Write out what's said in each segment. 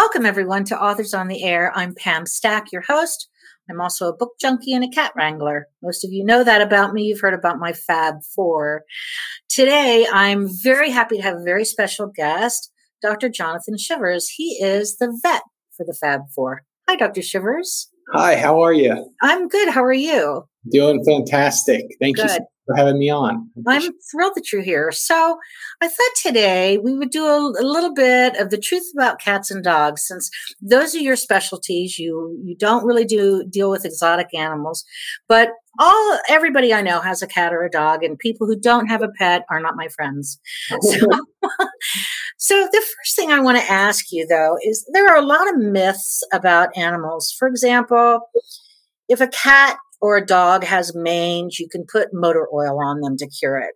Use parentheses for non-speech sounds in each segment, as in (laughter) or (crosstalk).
Welcome, everyone, to Authors on the Air. I'm Pam Stack, your host. I'm also a book junkie and a cat wrangler. Most of you know that about me. You've heard about my Fab Four. Today, I'm very happy to have a very special guest, Dr. Jonathan Shivers. He is the vet for the Fab Four. Hi, Dr. Shivers. Hi, how are you? I'm good. How are you? Doing fantastic. Thank good. you for having me on. I'm thrilled that you're here. So, I thought today we would do a, a, little bit of the truth about cats and dogs, since those are your specialties. You you don't really do deal with exotic animals, but all everybody I know has a cat or a dog, and people who don't have a pet are not my friends. Oh. So, (laughs) so the first thing I want to ask you though is there are a lot of myths about animals. For example, if a cat or a dog has mange, you can put motor oil on them to cure it.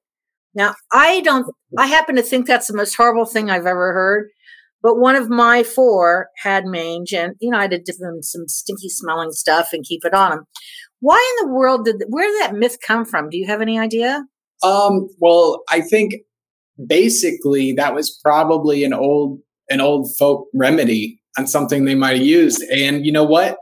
Now, I don't, I happen to think that's the most horrible thing I've ever heard. But one of my four had mange, and you know, I had to give them some stinky smelling stuff and keep it on them. Why in the world did where did that myth come from? Do you have any idea? Um, well, I think basically that was probably an old an old folk remedy on something they might have used. And you know what?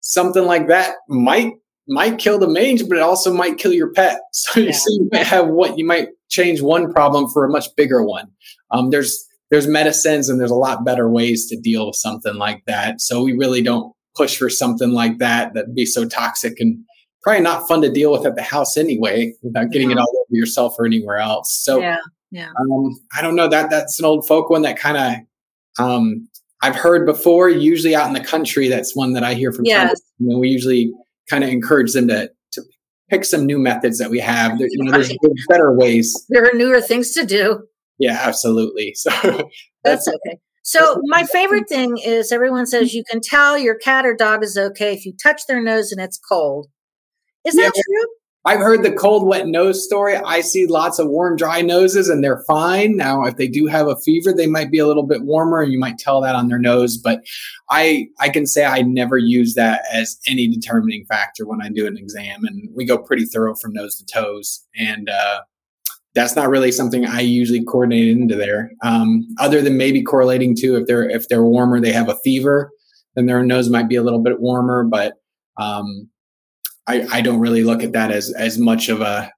Something like that might might kill the mange, but it also might kill your pet. (laughs) So, yeah. so you might have what you might change one problem for a much bigger one. Um, there's there's medicines and there's a lot better ways to deal with something like that. So we really don't push for something like that that'd be so toxic and probably not fun to deal with at the house anyway without getting yeah. it all over yourself or anywhere else. So yeah, yeah. Um, I don't know that that's an old folk one that kind of um, I've heard before. Usually out in the country, that's one that I hear from. Yes. You know, we usually kind of encourage them to to pick some new methods that we have. There, you know, there's, better ways. There are newer things to do. Yeah, absolutely. (laughs) So that's, that's okay. So my favorite thing is everyone says you can tell your cat or dog is okay if you touch their nose and it's cold. Is yeah, that true? I've heard the cold, wet nose story. I see lots of warm, dry noses and they're fine. Now, if they do have a fever, they might be a little bit warmer and you might tell that on their nose. But I, I can say I never use that as any determining factor when I do an exam. And we go pretty thorough from nose to toes. And, uh, that's not really something I usually coordinate into there. Um, other than maybe correlating to if they're if they're warmer, they have a fever, then their nose might be a little bit warmer. But um, I, I don't really look at that as as much of a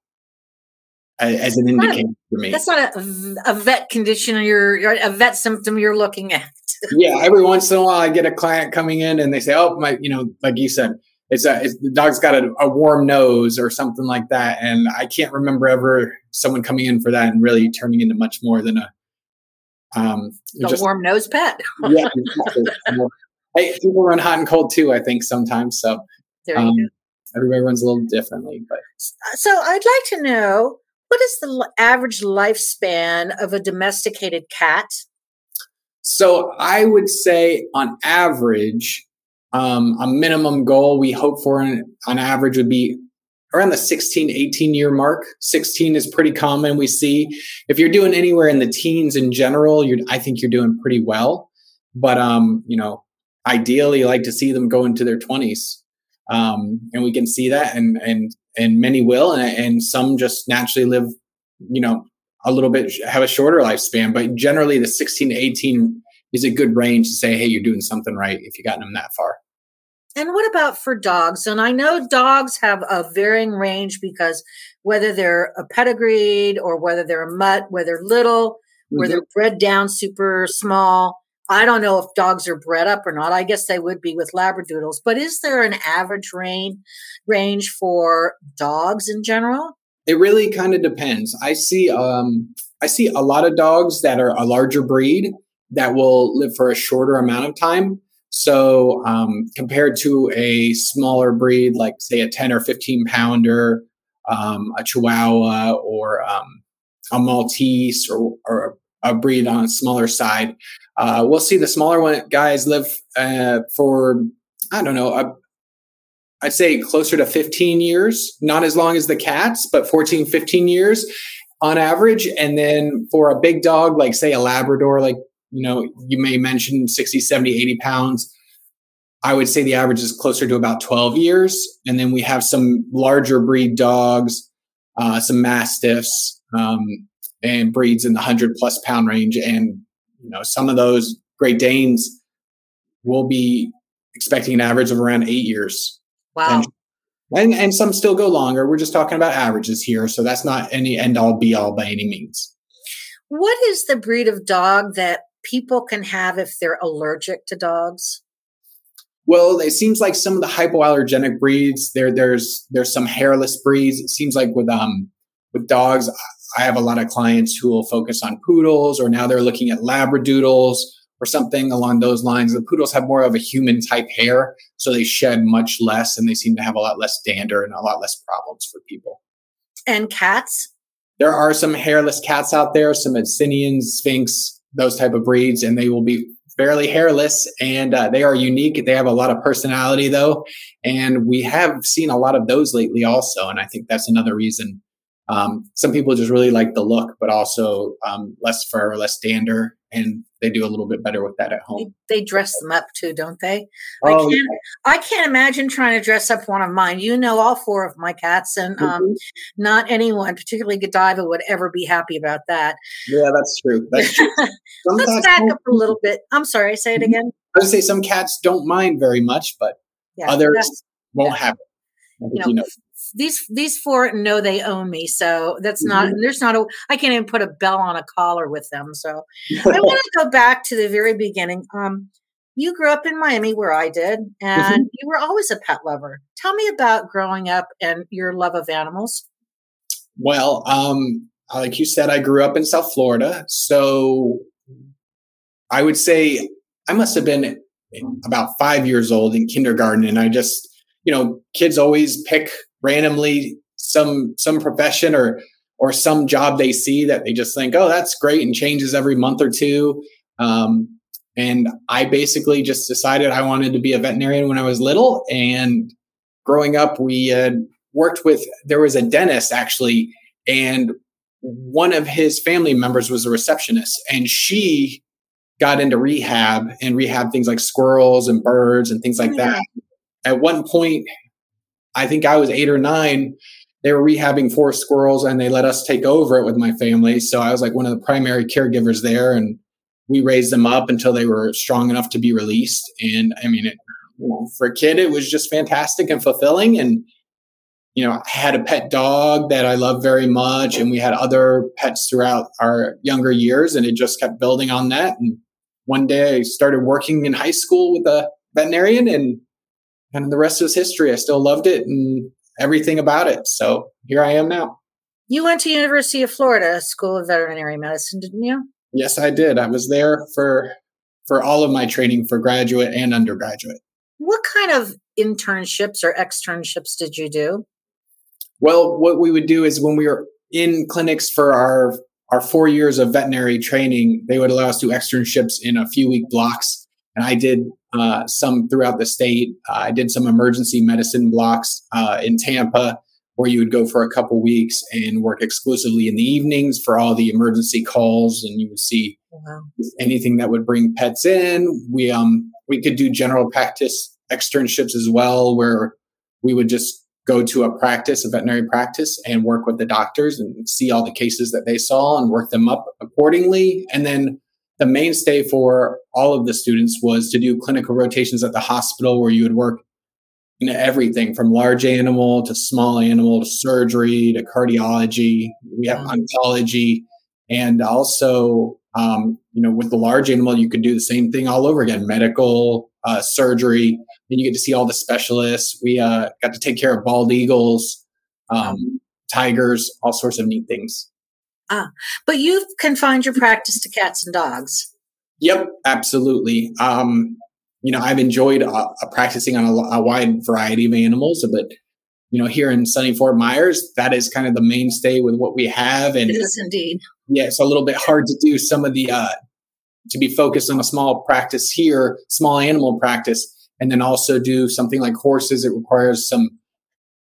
as an indicator for me. That's not a, a vet condition you're a vet symptom you're looking at. yeah, every once in a while I get a client coming in and they say, "Oh, my, you know, like you said, it's a it's, the dog's got a, a, warm nose or something like that," and I can't remember ever someone coming in for that and really turning into much more than a um a just, warm nose pet. yeah, (laughs) hey, people run hot and cold too. I think sometimes so. There you um, go everybody runs a little differently. But so I'd like to know what is the average lifespan of a domesticated cat? So I would say, on average, um, a minimum goal we hope for on average would be around the 16 18 year mark 16 is pretty common we see if you're doing anywhere in the teens in general you're i think you're doing pretty well but um you know ideally like to see them go into their 20s um, and we can see that, and and and many will, and, and some just naturally live, you know, a little bit have a shorter lifespan. But generally, the 16 to 18 is a good range to say, hey, you're doing something right if you've gotten them that far. And what about for dogs? And I know dogs have a varying range because whether they're a pedigreed or whether they're a mutt, whether little, mm-hmm. where they're bred down super small, I don't know if dogs are bred up or not. I guess they would be with labradoodles, but is there an average range range for dogs in general? It really kind of depends. I see um I see a lot of dogs that are a larger breed that will live for a shorter amount of time. So um, compared to a smaller breed, like say a 10 or 15 pounder, um, a Chihuahua or um, a Maltese or, or a breed on a smaller side, uh, we'll see the smaller one guys live uh, for I don't know. i I'd say closer to 15 years, not as long as the cats, but 14, 15 years on average. And then for a big dog, like say a Labrador, like, you know, you may mention 60, 70, 80 pounds. I would say the average is closer to about 12 years. And then we have some larger breed dogs, uh, some Mastiffs, um, and breeds in the 100 plus pound range. And you know, some of those Great Danes we'll be expecting an average of around eight years. Wow. And, and, and some still go longer. We're just talking about averages here. So that's not any end all be all by any means. What is the breed of dog that people can have if they're allergic to dogs? Well, it seems like some of the hypoallergenic breeds, there there's there's some hairless breeds. It seems like with um with dogs, I have a lot of clients who will focus on poodles, or now they're looking at labradoodles or something along those lines. The poodles have more of a human type hair, so they shed much less, and they seem to have a lot less dander and a lot less problems for people. And cats? There are some hairless cats out there, some Abyssinians, Sphynx, those type of breeds, and they will be fairly hairless and uh, they are unique. They have a lot of personality though. And we have seen a lot of those lately also. And I think that's another reason. Um, some people just really like the look, but also um, less fur, less dander, and they do a little bit better with that at home. They, dress them up too, don't they? Oh, I can't. I can't imagine trying to dress up one of mine. You know, all four of my cats, and um, Mhm. not anyone, particularly Godiva, would ever be happy about that. Yeah, that's true. That's true. (laughs) Let's back up a little bit. I'm sorry. Say it Mhm. again. I would say some cats don't mind very much, but Yeah. others won't have it. You know, you know. these these four know they own me, so that's not. Mhm. There's not a. I can't even put a bell on a collar with them. So (laughs) I want to go back to the very beginning. Um, you grew up in Miami, where I did, and you were always a pet lover. Tell me about growing up and your love of animals. Well, um, like you said, I grew up in South Florida. So I would say I must have been about five years old in kindergarten. And I just, you know, kids always pick randomly some, some profession or, or some job they see that they just think, oh, that's great and changes every month or two. Um, and I basically just decided I wanted to be a veterinarian when I was little. And growing up, we had worked with, there was a dentist actually, and one of his family members was a receptionist, and she got into rehab and rehab things like squirrels and birds and things like Oh, that. At one point, I think I was eight or nine. They were rehabbing four squirrels and they let us take over it with my family. So I was like one of the primary caregivers there and we raised them up until they were strong enough to be released. And I mean, it, for a kid, it was just fantastic and fulfilling. And, you know, I had a pet dog that I love very much. And we had other pets throughout our younger years and it just kept building on that. And one day I started working in high school with a veterinarian and and the rest is history. I still loved it and everything about it. So here I am now. You went to University of Florida School of Veterinary Medicine, didn't you? Yes, I did. I was there for for all of my training for graduate and undergraduate. What kind of internships or externships did you do? Well, what we would do is when we were in clinics for our our four years of veterinary training, they would allow us to do externships in a few week blocks. And I did uh, some throughout the state. Uh, I did some emergency medicine blocks uh, in Tampa, where you would go for a couple weeks and work exclusively in the evenings for all the emergency calls, and you would see Wow. anything that would bring pets in. We um we could do general practice externships as well, where we would just go to a practice, a veterinary practice, and work with the doctors and see all the cases that they saw and work them up accordingly. And then the mainstay for all of the students was to do clinical rotations at the hospital where you would work in everything from large animal to small animal to surgery to cardiology. We have oncology. And also um, you know with the large animal you could do the same thing all over again medical uh, surgery. And you get to see all the specialists. We uh, got to take care of bald eagles um, tigers all sorts of neat things But you've confined your practice to cats and dogs. Yep, absolutely. Um, you know, I've enjoyed uh, uh, practicing on a, a wide variety of animals, but you know, here in sunny Fort Myers, that is kind of the mainstay with what we have, and It is indeed. yeah, it's a little bit hard to do some of the uh, to be focused on a small practice here, small animal practice, and then also do something like horses. It requires some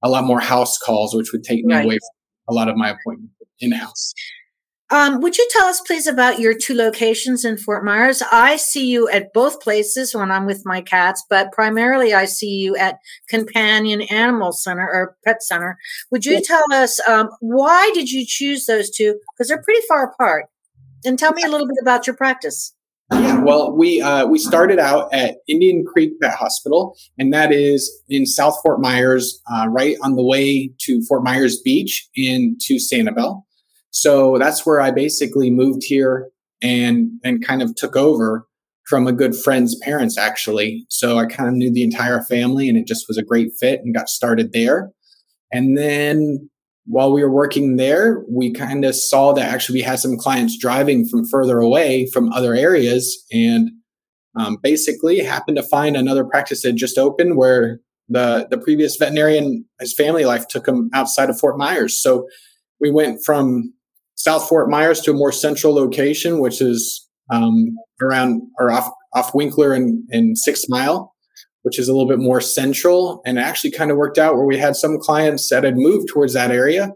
a lot more house calls, which would take me Right. away from a lot of my appointment in house. Um, would you tell us, please, about your two locations in Fort Myers? I see you at both places when I'm with my cats, but primarily I see you at Companion Animal Center or Pet Center. Would you tell us um, why did you choose those two? Because they're pretty far apart. And tell me a little bit about your practice. Yeah, well, we uh, we started out at Indian Creek Pet Hospital, and that is in South Fort Myers, uh, right on the way to Fort Myers Beach into Sanibel. So that's where I basically moved here and and kind of took over from a good friend's parents, actually. So I kind of knew the entire family, and it just was a great fit, and got started there. And then while we were working there, we kind of saw that actually we had some clients driving from further away from other areas and um, basically happened to find another practice that just opened where the, the previous veterinarian, his family life took him outside of Fort Myers. So we went from South Fort Myers to a more central location, which is um, around or off, off Winkler and, and Six Mile which is a little bit more central. And actually kind of worked out where we had some clients that had moved towards that area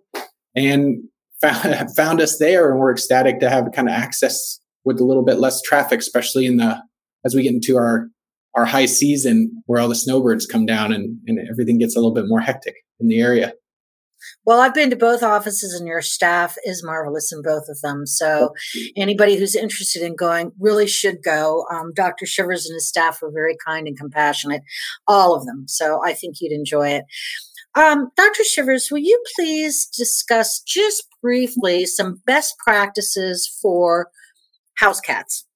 and found, (laughs) found us there. And we're ecstatic to have kind of access with a little bit less traffic, especially in the, as we get into our, our high season where all the snowbirds come down and, and everything gets a little bit more hectic in the area. Well, I've been to both offices and your staff is marvelous in both of them. So anybody who's interested in going really should go. Um, Dr. Shivers and his staff were very kind and compassionate, all of them. So I think you'd enjoy it. Um, Dr. Shivers, will you please discuss just briefly some best practices for house cats?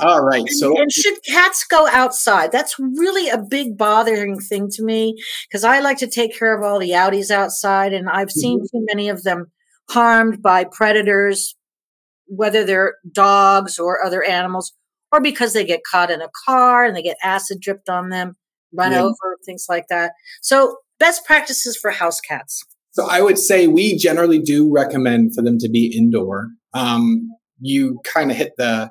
All right. So, and should cats go outside? That's really a big bothering thing to me because I like to take care of all the outies outside, and I've seen mm-hmm. too many of them harmed by predators, whether they're dogs or other animals, or because they get caught in a car and they get acid dripped on them, run yeah. over, things like that. So, best practices for house cats. So, I would say we generally do recommend for them to be indoor. Um, you kind of hit the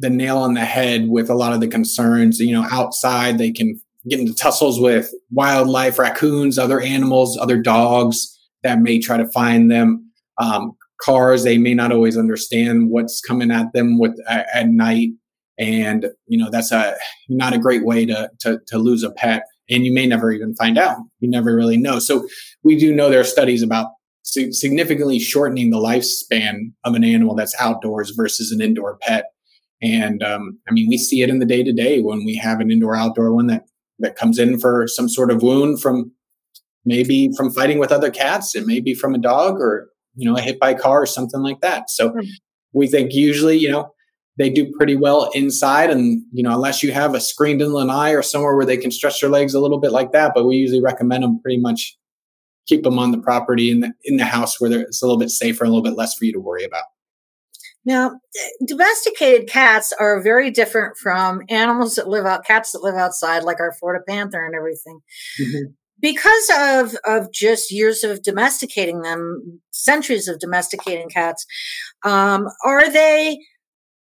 the nail on the head with a lot of the concerns. You know, outside they can get into tussles with wildlife, raccoons, other animals, other dogs that may try to find them. Um, cars, they may not always understand what's coming at them with at, at night, and you know that's a not a great way to, to to lose a pet. And you may never even find out. You never really know. So we do know there are studies about significantly shortening the lifespan of an animal that's outdoors versus an indoor pet and um, I mean, we see it in the day to day when we have an indoor outdoor one that that comes in for some sort of wound from maybe from fighting with other cats. It may be from a dog or you know a hit by a car or something like that. So mm-hmm. we think usually you know they do pretty well inside, and you know unless you have a screened in lanai or somewhere where they can stretch their legs a little bit like that. But we usually recommend them pretty much keep them on the property in the in the house where it's a little bit safer, a little bit less for you to worry about. Now, domesticated cats are very different from animals that live out, cats that live outside, like our Florida panther and everything. Mm-hmm. Because of, of just years of domesticating them, centuries of domesticating cats, um, are they,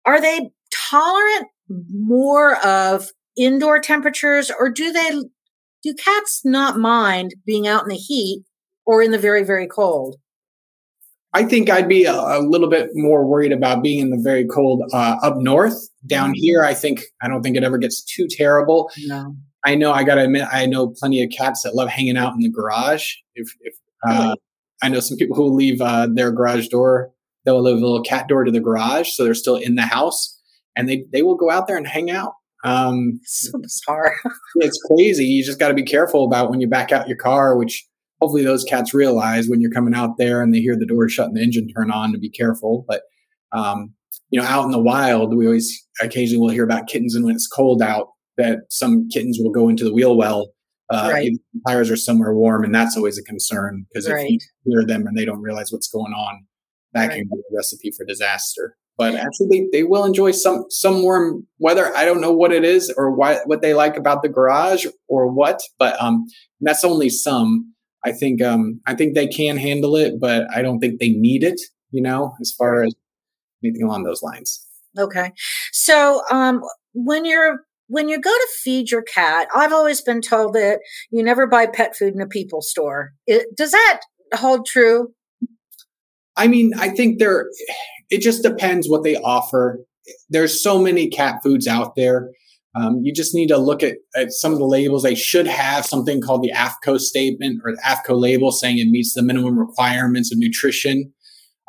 are they tolerant more of indoor temperatures or do they, do cats not mind being out in the heat or in the very, very cold? I think I'd be a, a, little bit more worried about being in the very cold uh, up north. Down mm-hmm. here, I think I don't think it ever gets too terrible. No. I know I got to admit I know plenty of cats that love hanging out in the garage. If, if uh, I know some people who leave uh, their garage door, they'll leave a little cat door to the garage, so they're still in the house, and they they will go out there and hang out. Um, so bizarre. (laughs) it's crazy. You just got to be careful about when you back out your car, which hopefully those cats realize when you're coming out there and they hear the door shut and the engine turn on to be careful. But um, you know, out in the wild, we always occasionally will hear about kittens, and when it's cold out, that some kittens will go into the wheel well. Uh, right. tires are somewhere warm, and that's always a concern because right. if you hear them and they don't realize what's going on, that right. can be a recipe for disaster. But actually, they, they will enjoy some some warm weather. I don't know what it is or why what they like about the garage or what, but um, that's only some. I think um, I think they can handle it, but I don't think they need it. You know, as far as anything along those lines. Okay, so um, when you're when you go to feed your cat, I've always been told that you never buy pet food in a people store. It, does that hold true? I mean, I think there. It just depends what they offer. There's so many cat foods out there. Um, you just need to look at, at some of the labels. They should have something called the AAFCO statement or the AAFCO label saying it meets the minimum requirements of nutrition.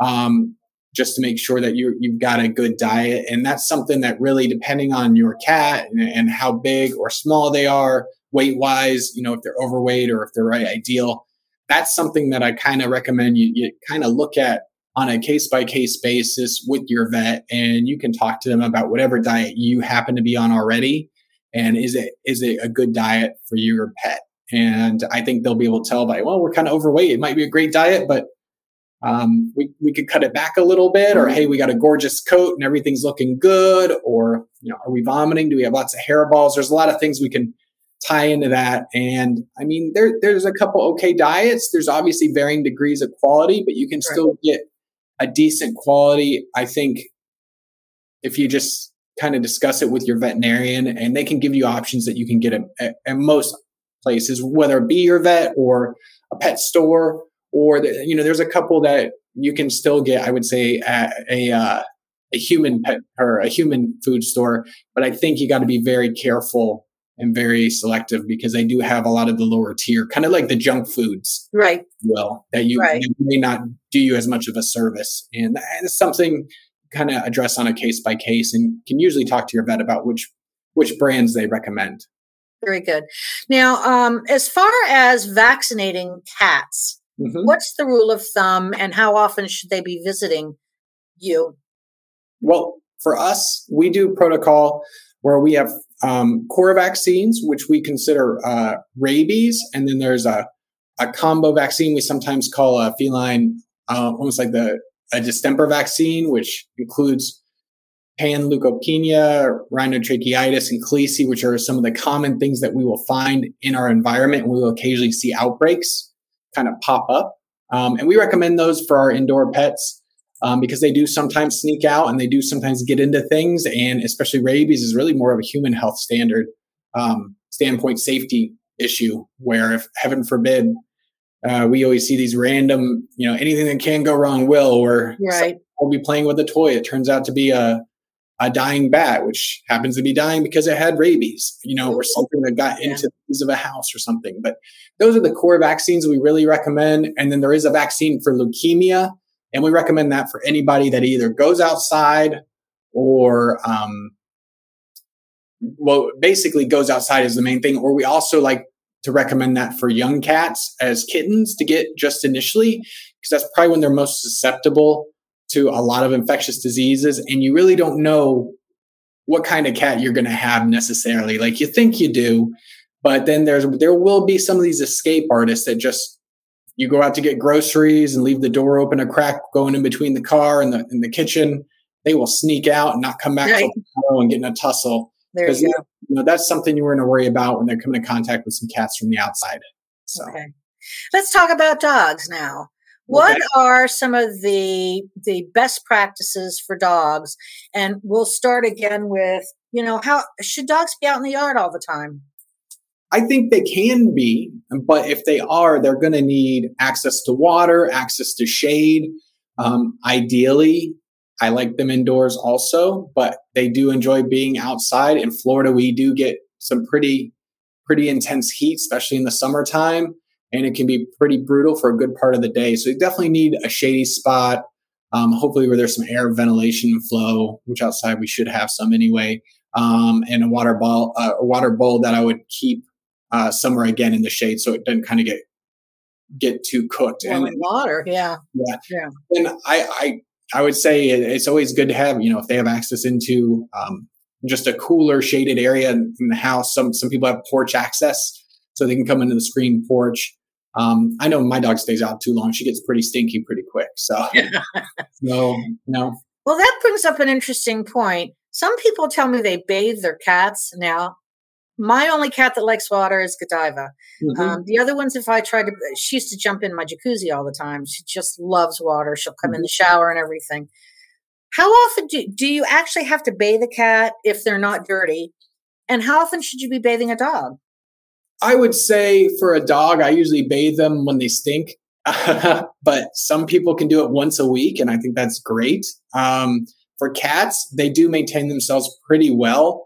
Um, just to make sure that you you've got a good diet. And that's something that really, depending on your cat and, and how big or small they are, weight wise, you know, if they're overweight or if they're right ideal, that's something that I kind of recommend you, you kind of look at on a case by case basis with your vet and you can talk to them about whatever diet you happen to be on already. And is it is it a good diet for your pet? And i think they'll be able to tell by well we're kind of overweight. It might be a great diet but um, we, we could cut it back a little bit or hey we got a gorgeous coat and everything's looking good or you know are we vomiting? Do we have lots of hairballs there's a lot of things we can tie into that. And i mean there there's a couple okay diets. There's obviously varying degrees of quality but you can right. still get a decent quality i think if you just kind of discuss it with your veterinarian and they can give you options that you can get at, at most places whether it be your vet or a pet store or the, you know, there's a couple that you can still get. I would say at a uh, a human pet or a human food store, but I think you got to be very careful and very selective because they do have a lot of the lower tier, kind of like the junk foods, right? Well, that you, right. may not do you as much of a service, and that's something kind of address on a case by case, and can usually talk to your vet about which which brands they recommend. Very good. Now, um, as far as vaccinating cats, Mm-hmm. What's the rule of thumb and how often should they be visiting you? Well, for us, we do protocol where we have um, core vaccines, which we consider uh, rabies, and then there's a, a combo vaccine we sometimes call a feline, uh, almost like the a distemper vaccine, which includes panleukopenia, rhinotracheitis, and calici, which are some of the common things that we will find in our environment, and we will occasionally see outbreaks kind of pop up. Um, and we recommend those for our indoor pets um, because they do sometimes sneak out and they do sometimes get into things. And especially rabies is really more of a human health standard um, standpoint safety issue, where if heaven forbid, uh, we always see these random, you know, anything that can go wrong will, or right. we'll be playing with a toy. It turns out to be a a dying bat, which happens to be dying because it had rabies, you know, or something that got yeah. into the of a house or something. But those are the core vaccines we really recommend. And then there is a vaccine for leukemia, and we recommend that for anybody that either goes outside or, um, well, basically goes outside is the main thing. Or we also like to recommend that for young cats as kittens to get just initially, because that's probably when they're most susceptible to a lot of infectious diseases and you really don't know what kind of cat you're going to have necessarily like you think you do but then there's there will be some of these escape artists that just you go out to get groceries and leave the door open a crack going in between the car and the in the kitchen they will sneak out and not come back right. and get in a tussle because you, you know that's something you're going to worry about when they're coming in contact with some cats from the outside so okay. let's talk about dogs now what are some of the the best practices for dogs? And we'll start again with, you know, how should dogs be out in the yard all the time? I think they can be, but if they are, they're going to need access to water, access to shade. Um, ideally, I like them indoors also, but they do enjoy being outside. In Florida, we do get some pretty, pretty intense heat, especially in the summertime and it can be pretty brutal for a good part of the day. So you definitely need a shady spot, um, hopefully where there's some air ventilation flow, which outside we should have some anyway, um, and a water ball, uh, a water bowl that I would keep uh, somewhere again in the shade so it doesn't kind of get get too cooked. Well, and water, yeah, yeah, yeah. And I, I, I would say it's always good to have, you know, if they have access into um, just a cooler shaded area in the house. Some some people have porch access so they can come into the screen porch. Um, I know my dog stays out too long. She gets pretty stinky pretty quick. So, (laughs) no, no. Well, that brings up an interesting point. Some people tell me they bathe their cats. Now, my only cat that likes water is Godiva. Mm-hmm. Um, the other ones, if I tried to, she used to jump in my jacuzzi all the time. She just loves water. She'll come mm-hmm. in the shower and everything. How often do, do you actually have to bathe a cat if they're not dirty? And how often should you be bathing a dog? I would say for a dog, I usually bathe them when they stink. (laughs) but some people can do it once a week, and I think that's great. Um, for cats, they do maintain themselves pretty well.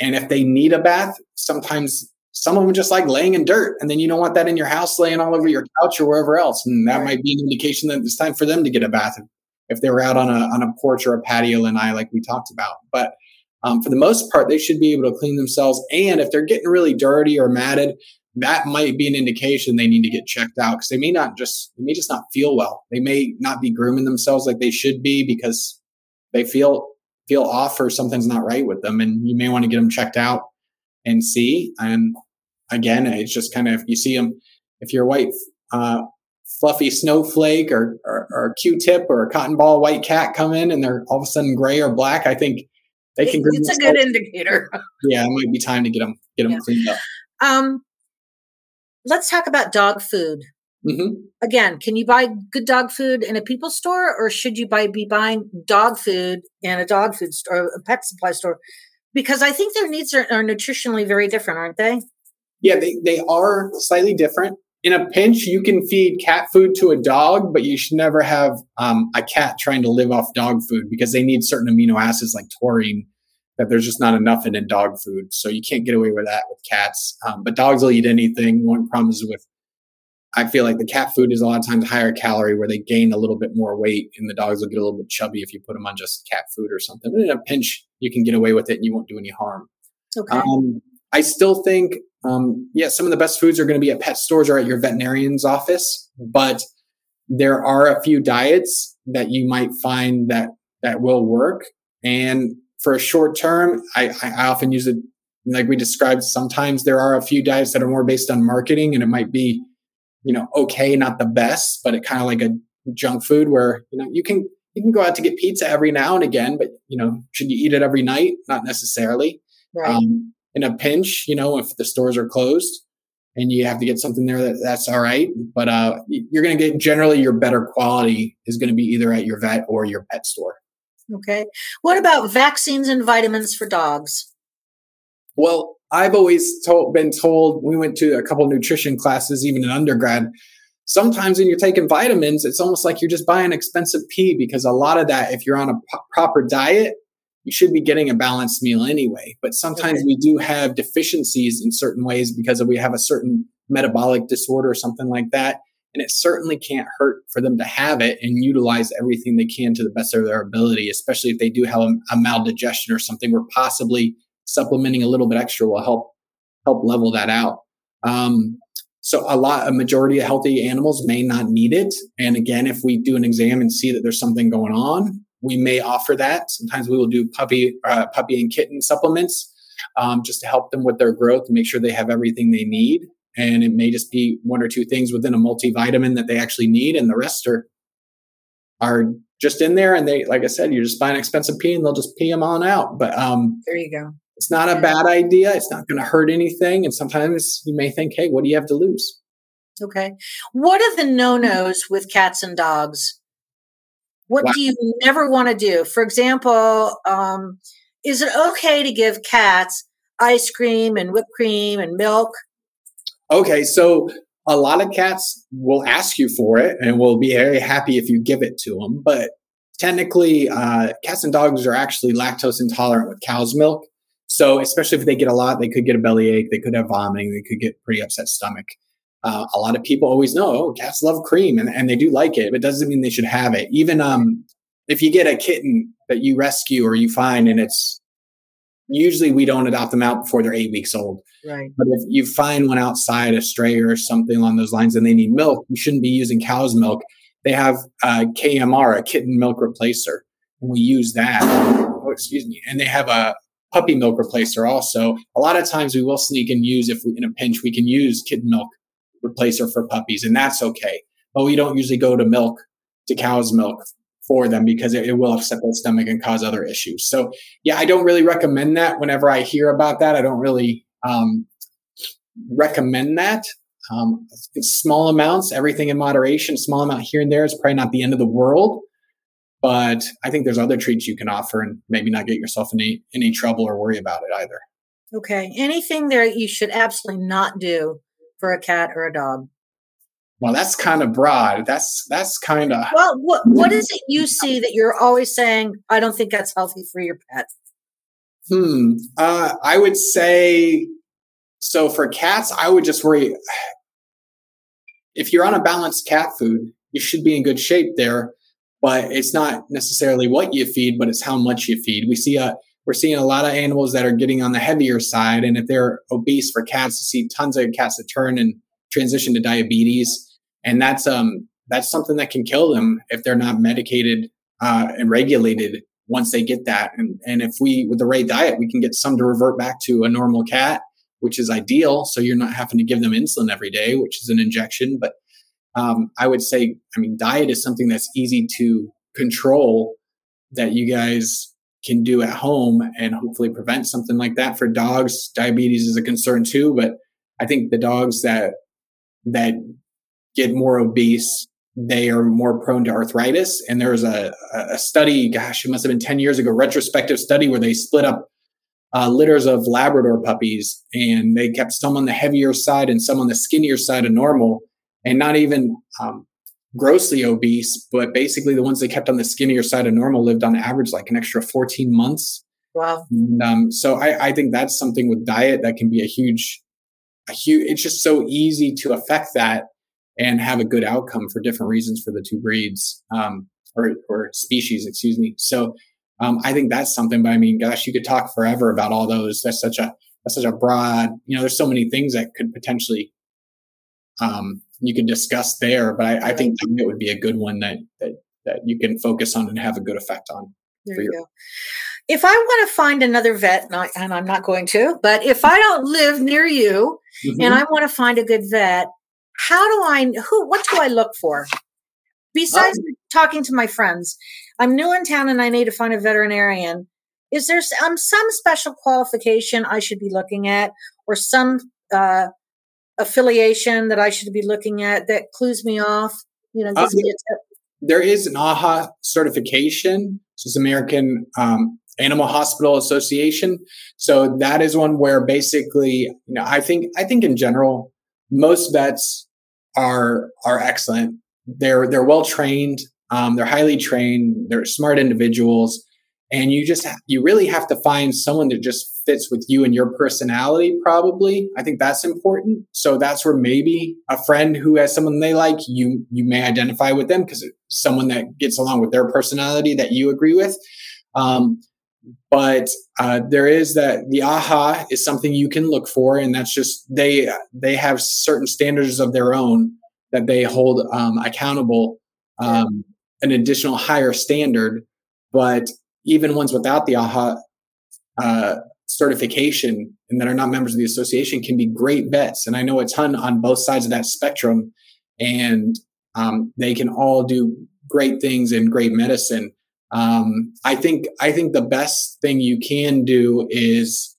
And if they need a bath, sometimes some of them just like laying in dirt, and then you don't want that in your house laying all over your couch or wherever else. And that might be an indication that it's time for them to get a bath. if they were out on a on a porch or a patio lanai like we talked about. But um, for the most part, they should be able to clean themselves. And if they're getting really dirty or matted, that might be an indication they need to get checked out because they may not just they may just not feel well. They may not be grooming themselves like they should be because they feel feel off or something's not right with them, and you may want to get them checked out and see. And again, it's just kind of if you see them, if you're a white uh, fluffy snowflake or, or, or a Q-tip or a cotton ball white cat come in and they're all of a sudden gray or black, I think they can. It's a good indicator. (laughs) Yeah, it might be time to get them get them yeah. cleaned up. Um, let's talk about dog food. Mm-hmm. Again, can you buy good dog food in a people store, or should you buy be buying dog food in a dog food store, a pet supply store? Because I think their needs are, are nutritionally very different, aren't they? Yeah, they, they are slightly different. In a pinch, you can feed cat food to a dog, but you should never have um, a cat trying to live off dog food because they need certain amino acids like taurine that there's just not enough in, in dog food. So you can't get away with that with cats. Um, but dogs will eat anything. One problem is with, I feel like the cat food is a lot of times higher calorie where they gain a little bit more weight and the dogs will get a little bit chubby if you put them on just cat food or something. But in a pinch, you can get away with it and you won't do any harm. Okay. Um, I still think, um, yeah, some of the best foods are going to be at pet stores or at your veterinarian's office, but there are a few diets that you might find that that will work. And for a short term, I, I often use it like we described. Sometimes there are a few diets that are more based on marketing, and it might be, you know, okay, not the best, but it kind of like a junk food where you know you can you can go out to get pizza every now and again, but you know, should you eat it every night? Not necessarily. Right. Um, in a pinch, you know, if the stores are closed and you have to get something there, that, that's all right. But uh, you're going to get generally your better quality is going to be either at your vet or your pet store. Okay. What about vaccines and vitamins for dogs? Well, I've always told, been told, we went to a couple nutrition classes, even in undergrad. Sometimes when you're taking vitamins, it's almost like you're just buying expensive pee because a lot of that, if you're on a p- proper diet, you should be getting a balanced meal anyway. But sometimes okay. we do have deficiencies in certain ways because we have a certain metabolic disorder or something like that. And it certainly can't hurt for them to have it and utilize everything they can to the best of their ability, especially if they do have a, a maldigestion or something where possibly supplementing a little bit extra will help help level that out. Um, so a lot, a majority of healthy animals may not need it. And again, if we do an exam and see that there's something going on, we may offer that. Sometimes we will do puppy, uh, puppy and kitten supplements um, just to help them with their growth make sure they have everything they need and it may just be one or two things within a multivitamin that they actually need and the rest are are just in there and they like i said you're just buying expensive pee and they'll just pee them on out but um there you go it's not a bad idea. It's not going to hurt anything. And sometimes you may think hey what do you have to lose? Okay. What are the no-nos with cats and dogs? What wow. do you never want to do? For example um is it okay to give cats ice cream and whipped cream and milk? Okay, so a lot of cats will ask you for it and will be very happy if you give it to them. But technically, uh, cats and dogs are actually lactose intolerant with cow's milk. So, especially if they get a lot, they could get a bellyache, they could have vomiting, they could get pretty upset stomach. Uh, a lot of people always know, oh, cats love cream and, and they do like it, but it doesn't mean they should have it. Even um, if you get a kitten that you rescue or you find and it's usually we don't adopt them out before they're eight weeks old. Right. But if you find one outside, a stray or something along those lines, and they need milk, you shouldn't be using cow's milk. They have uh, KMR, a kitten milk replacer, and we use that. Oh, excuse me. And they have a puppy milk replacer also. A lot of times we will sneak and use, if we, in a pinch, we can use kitten milk replacer for puppies, and that's okay. But we don't usually go to milk, to cow's milk for them because it, it, will upset the stomach and cause other issues. So yeah, I don't really recommend that. Whenever I hear about that, I don't really um, recommend that. Um, small amounts, everything in moderation, small amount here and there is probably not the end of the world. But I think there's other treats you can offer and maybe not get yourself in any, any trouble or worry about it either. Okay. Anything there you should absolutely not do for a cat or a dog? Well, that's kind of broad. That's that's kind of well. What what is it you (laughs) see that you're always saying? I don't think that's healthy for your pet. Hmm. Uh, I would say so for cats. I would just worry (sighs) if you're on a balanced cat food, you should be in good shape there. But it's not necessarily what you feed, but it's how much you feed. We see a we're seeing a lot of animals that are getting on the heavier side, and if they're obese for cats, to see tons of cats that turn and transition to diabetes, and that's um that's something that can kill them if they're not medicated uh, and regulated once they get that. And and if we with the right diet, we can get some to revert back to a normal cat, which is ideal. So you're not having to give them insulin every day, which is an injection, but um, I would say, I mean, diet is something that's easy to control that you guys can do at home and hopefully prevent something like that for dogs. Diabetes is a concern too, but I think the dogs that that get more obese, they are more prone to arthritis. And there was a, a study, gosh, it must have been 10 years ago, retrospective study where they split up uh, litters of Labrador puppies and they kept some on the heavier side and some on the skinnier side of normal and not even um, grossly obese, but basically the ones they kept on the skinnier side of normal lived on average like an extra 14 months. Wow. And, um, so I, I think that's something with diet that can be a huge, a huge, it's just so easy to affect that and have a good outcome for different reasons for the two breeds, um, or, or species, excuse me. So, um, I think that's something, but I mean, gosh, you could talk forever about all those. That's such a, that's such a broad, you know, there's so many things that could potentially, um, you can discuss there. But I, I think it would be a good one that, that that you can focus on and have a good effect on. There you go. If I want to find another vet, and I'm not going to, but if I don't live near you mm-hmm. and I want to find a good vet, how do I who what do I look for? Besides um, talking to my friends, I'm new in town and I need to find a veterinarian. Is there um, some special qualification I should be looking at, or some uh, affiliation that I should be looking at that clues me off? You know, uh, there is an AHA certification. It's American um, Animal Hospital Association. So that is one where basically, you know, I think I think in general, most vets are are excellent. They're they're well trained. Um, they're highly trained. They're smart individuals and you just you really have to find someone that just fits with you and your personality probably. I think that's important. So that's where maybe a friend who has someone they like you you may identify with them because someone that gets along with their personality that you agree with. Um, but uh, there is that the aha is something you can look for and that's just they they have certain standards of their own that they hold um, accountable um, an additional higher standard. But even ones without the AHA uh, certification and that are not members of the association can be great vets. And I know a ton on both sides of that spectrum, and um, they can all do great things in great medicine. Um, I think I think the best thing you can do is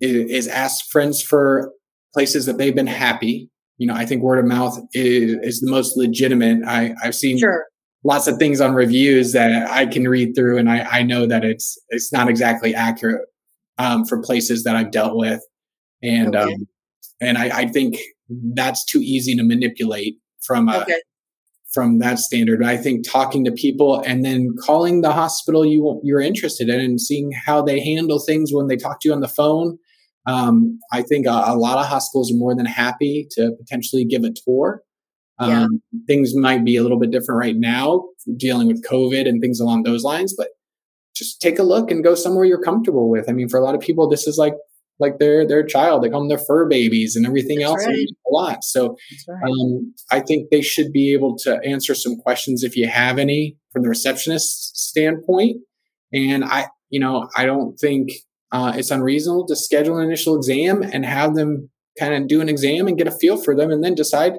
is ask friends for places that they've been happy. You know, I think word of mouth is, is the most legitimate. I, I've seen sure lots of things on reviews that I can read through, and I, I know that it's it's not exactly accurate um, for places that I've dealt with, and okay. um, and I, I, think that's too easy to manipulate from a, okay. from that standard. I think talking to people and then calling the hospital you you're interested in and seeing how they handle things when they talk to you on the phone. Um, I think a, a lot of hospitals are more than happy to potentially give a tour yeah. Um, things might be a little bit different right now, dealing with COVID and things along those lines, but just take a look and go somewhere you're comfortable with. I mean, for a lot of people, this is like like their their child. They call them their fur babies and everything That's else right. a lot. So right. um, I think they should be able to answer some questions if you have any from the receptionist standpoint. And I, you know, I don't think uh, it's unreasonable to schedule an initial exam and have them kind of do an exam and get a feel for them, and then decide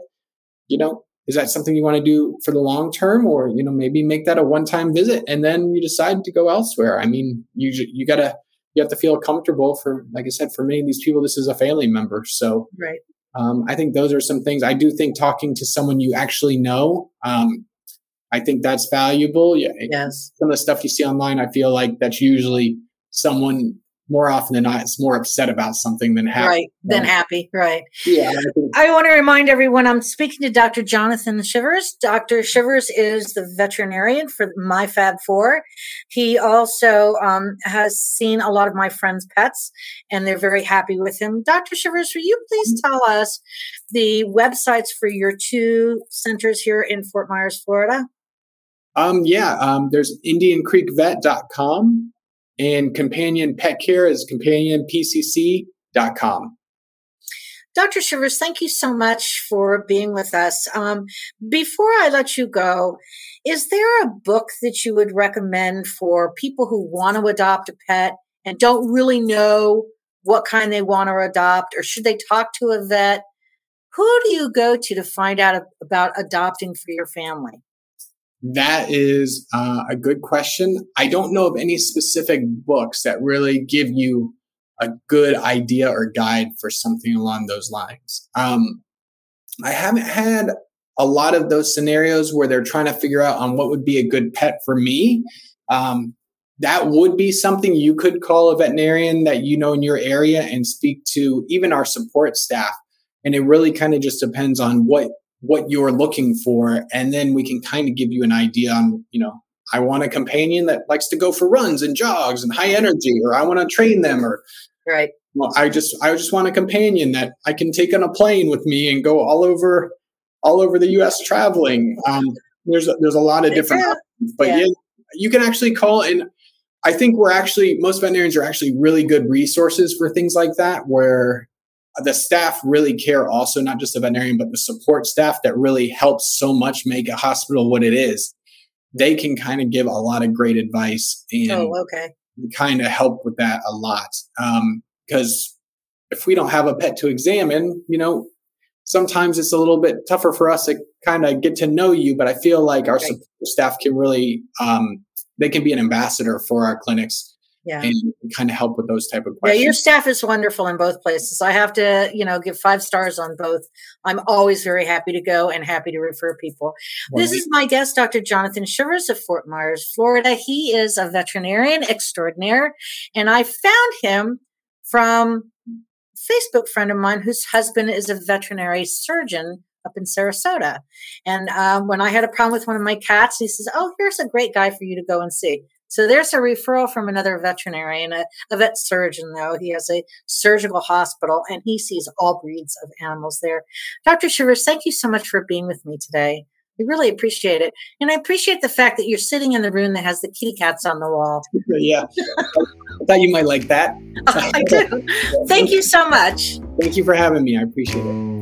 you know, is that something you want to do for the long term or, you know, maybe make that a one time visit and then you decide to go elsewhere? I mean, you, you gotta, you have to feel comfortable for, like I said, for many of these people, this is a family member. So, right. Um, I think those are some things I do think talking to someone you actually know, um, I think that's valuable. Yeah. Yes. Some of the stuff you see online, I feel like that's usually someone more often than not, it's more upset about something than happy. Right, than happy. Right. Yeah. I, I want to remind everyone I'm speaking to Dr. Jonathan Shivers. Dr. Shivers is the veterinarian for my Fab Four. He also um, has seen a lot of my friends' pets, and they're very happy with him. Dr. Shivers, will you please mm-hmm. tell us the websites for your two centers here in Fort Myers, Florida? Um, yeah, um, there's IndianCreekVet.com and Companion Pet Care is CompanionPCC.com. Dr. Shivers, thank you so much for being with us. Um, before I let you go, is there a book that you would recommend for people who want to adopt a pet and don't really know what kind they want to adopt, or should they talk to a vet? Who do you go to to find out about adopting for your family? That is uh, a good question. I don't know of any specific books that really give you a good idea or guide for something along those lines. Um, I haven't had a lot of those scenarios where they're trying to figure out on what would be a good pet for me. Um, that would be something you could call a veterinarian that you know in your area and speak to even our support staff. And it really kind of just depends on what what you're looking for and then we can kind of give you an idea on you know i want a companion that likes to go for runs and jogs and high energy or i want to train them or right. well i just i just want a companion that i can take on a plane with me and go all over all over the us traveling. Um, there's a, there's a lot of different options, but yeah. yeah you can actually call and i think we're actually most veterinarians are actually really good resources for things like that where the staff really care also, not just the veterinarian, but the support staff that really helps so much make a hospital what it is. They can kind of give a lot of great advice and oh, okay. kind of help with that a lot. Because um, if we don't have a pet to examine, you know, sometimes it's a little bit tougher for us to kind of get to know you. But I feel like our right. staff can really, um, they can be an ambassador for our clinics yeah. and kind of help with those type of questions. Yeah, your staff is wonderful in both places. I have to, you know, give five stars on both. I'm always very happy to go and happy to refer people. Well, this is my guest, Dr. Jonathan Shivers of Fort Myers, Florida. He is a veterinarian extraordinaire, and I found him from Facebook friend of mine whose husband is a veterinary surgeon up in Sarasota. And um, when I had a problem with one of my cats, he says, "Oh, here's a great guy for you to go and see." So there's a referral from another veterinarian, a, a, vet surgeon, though. He has a surgical hospital and he sees all breeds of animals there. Dr. Shivers, thank you so much for being with me today. We really appreciate it. And I appreciate the fact that you're sitting in the room that has the kitty cats on the wall. (laughs) yeah. I thought you might like that. Oh, I do. (laughs) Thank you so much. Thank you for having me. I appreciate it.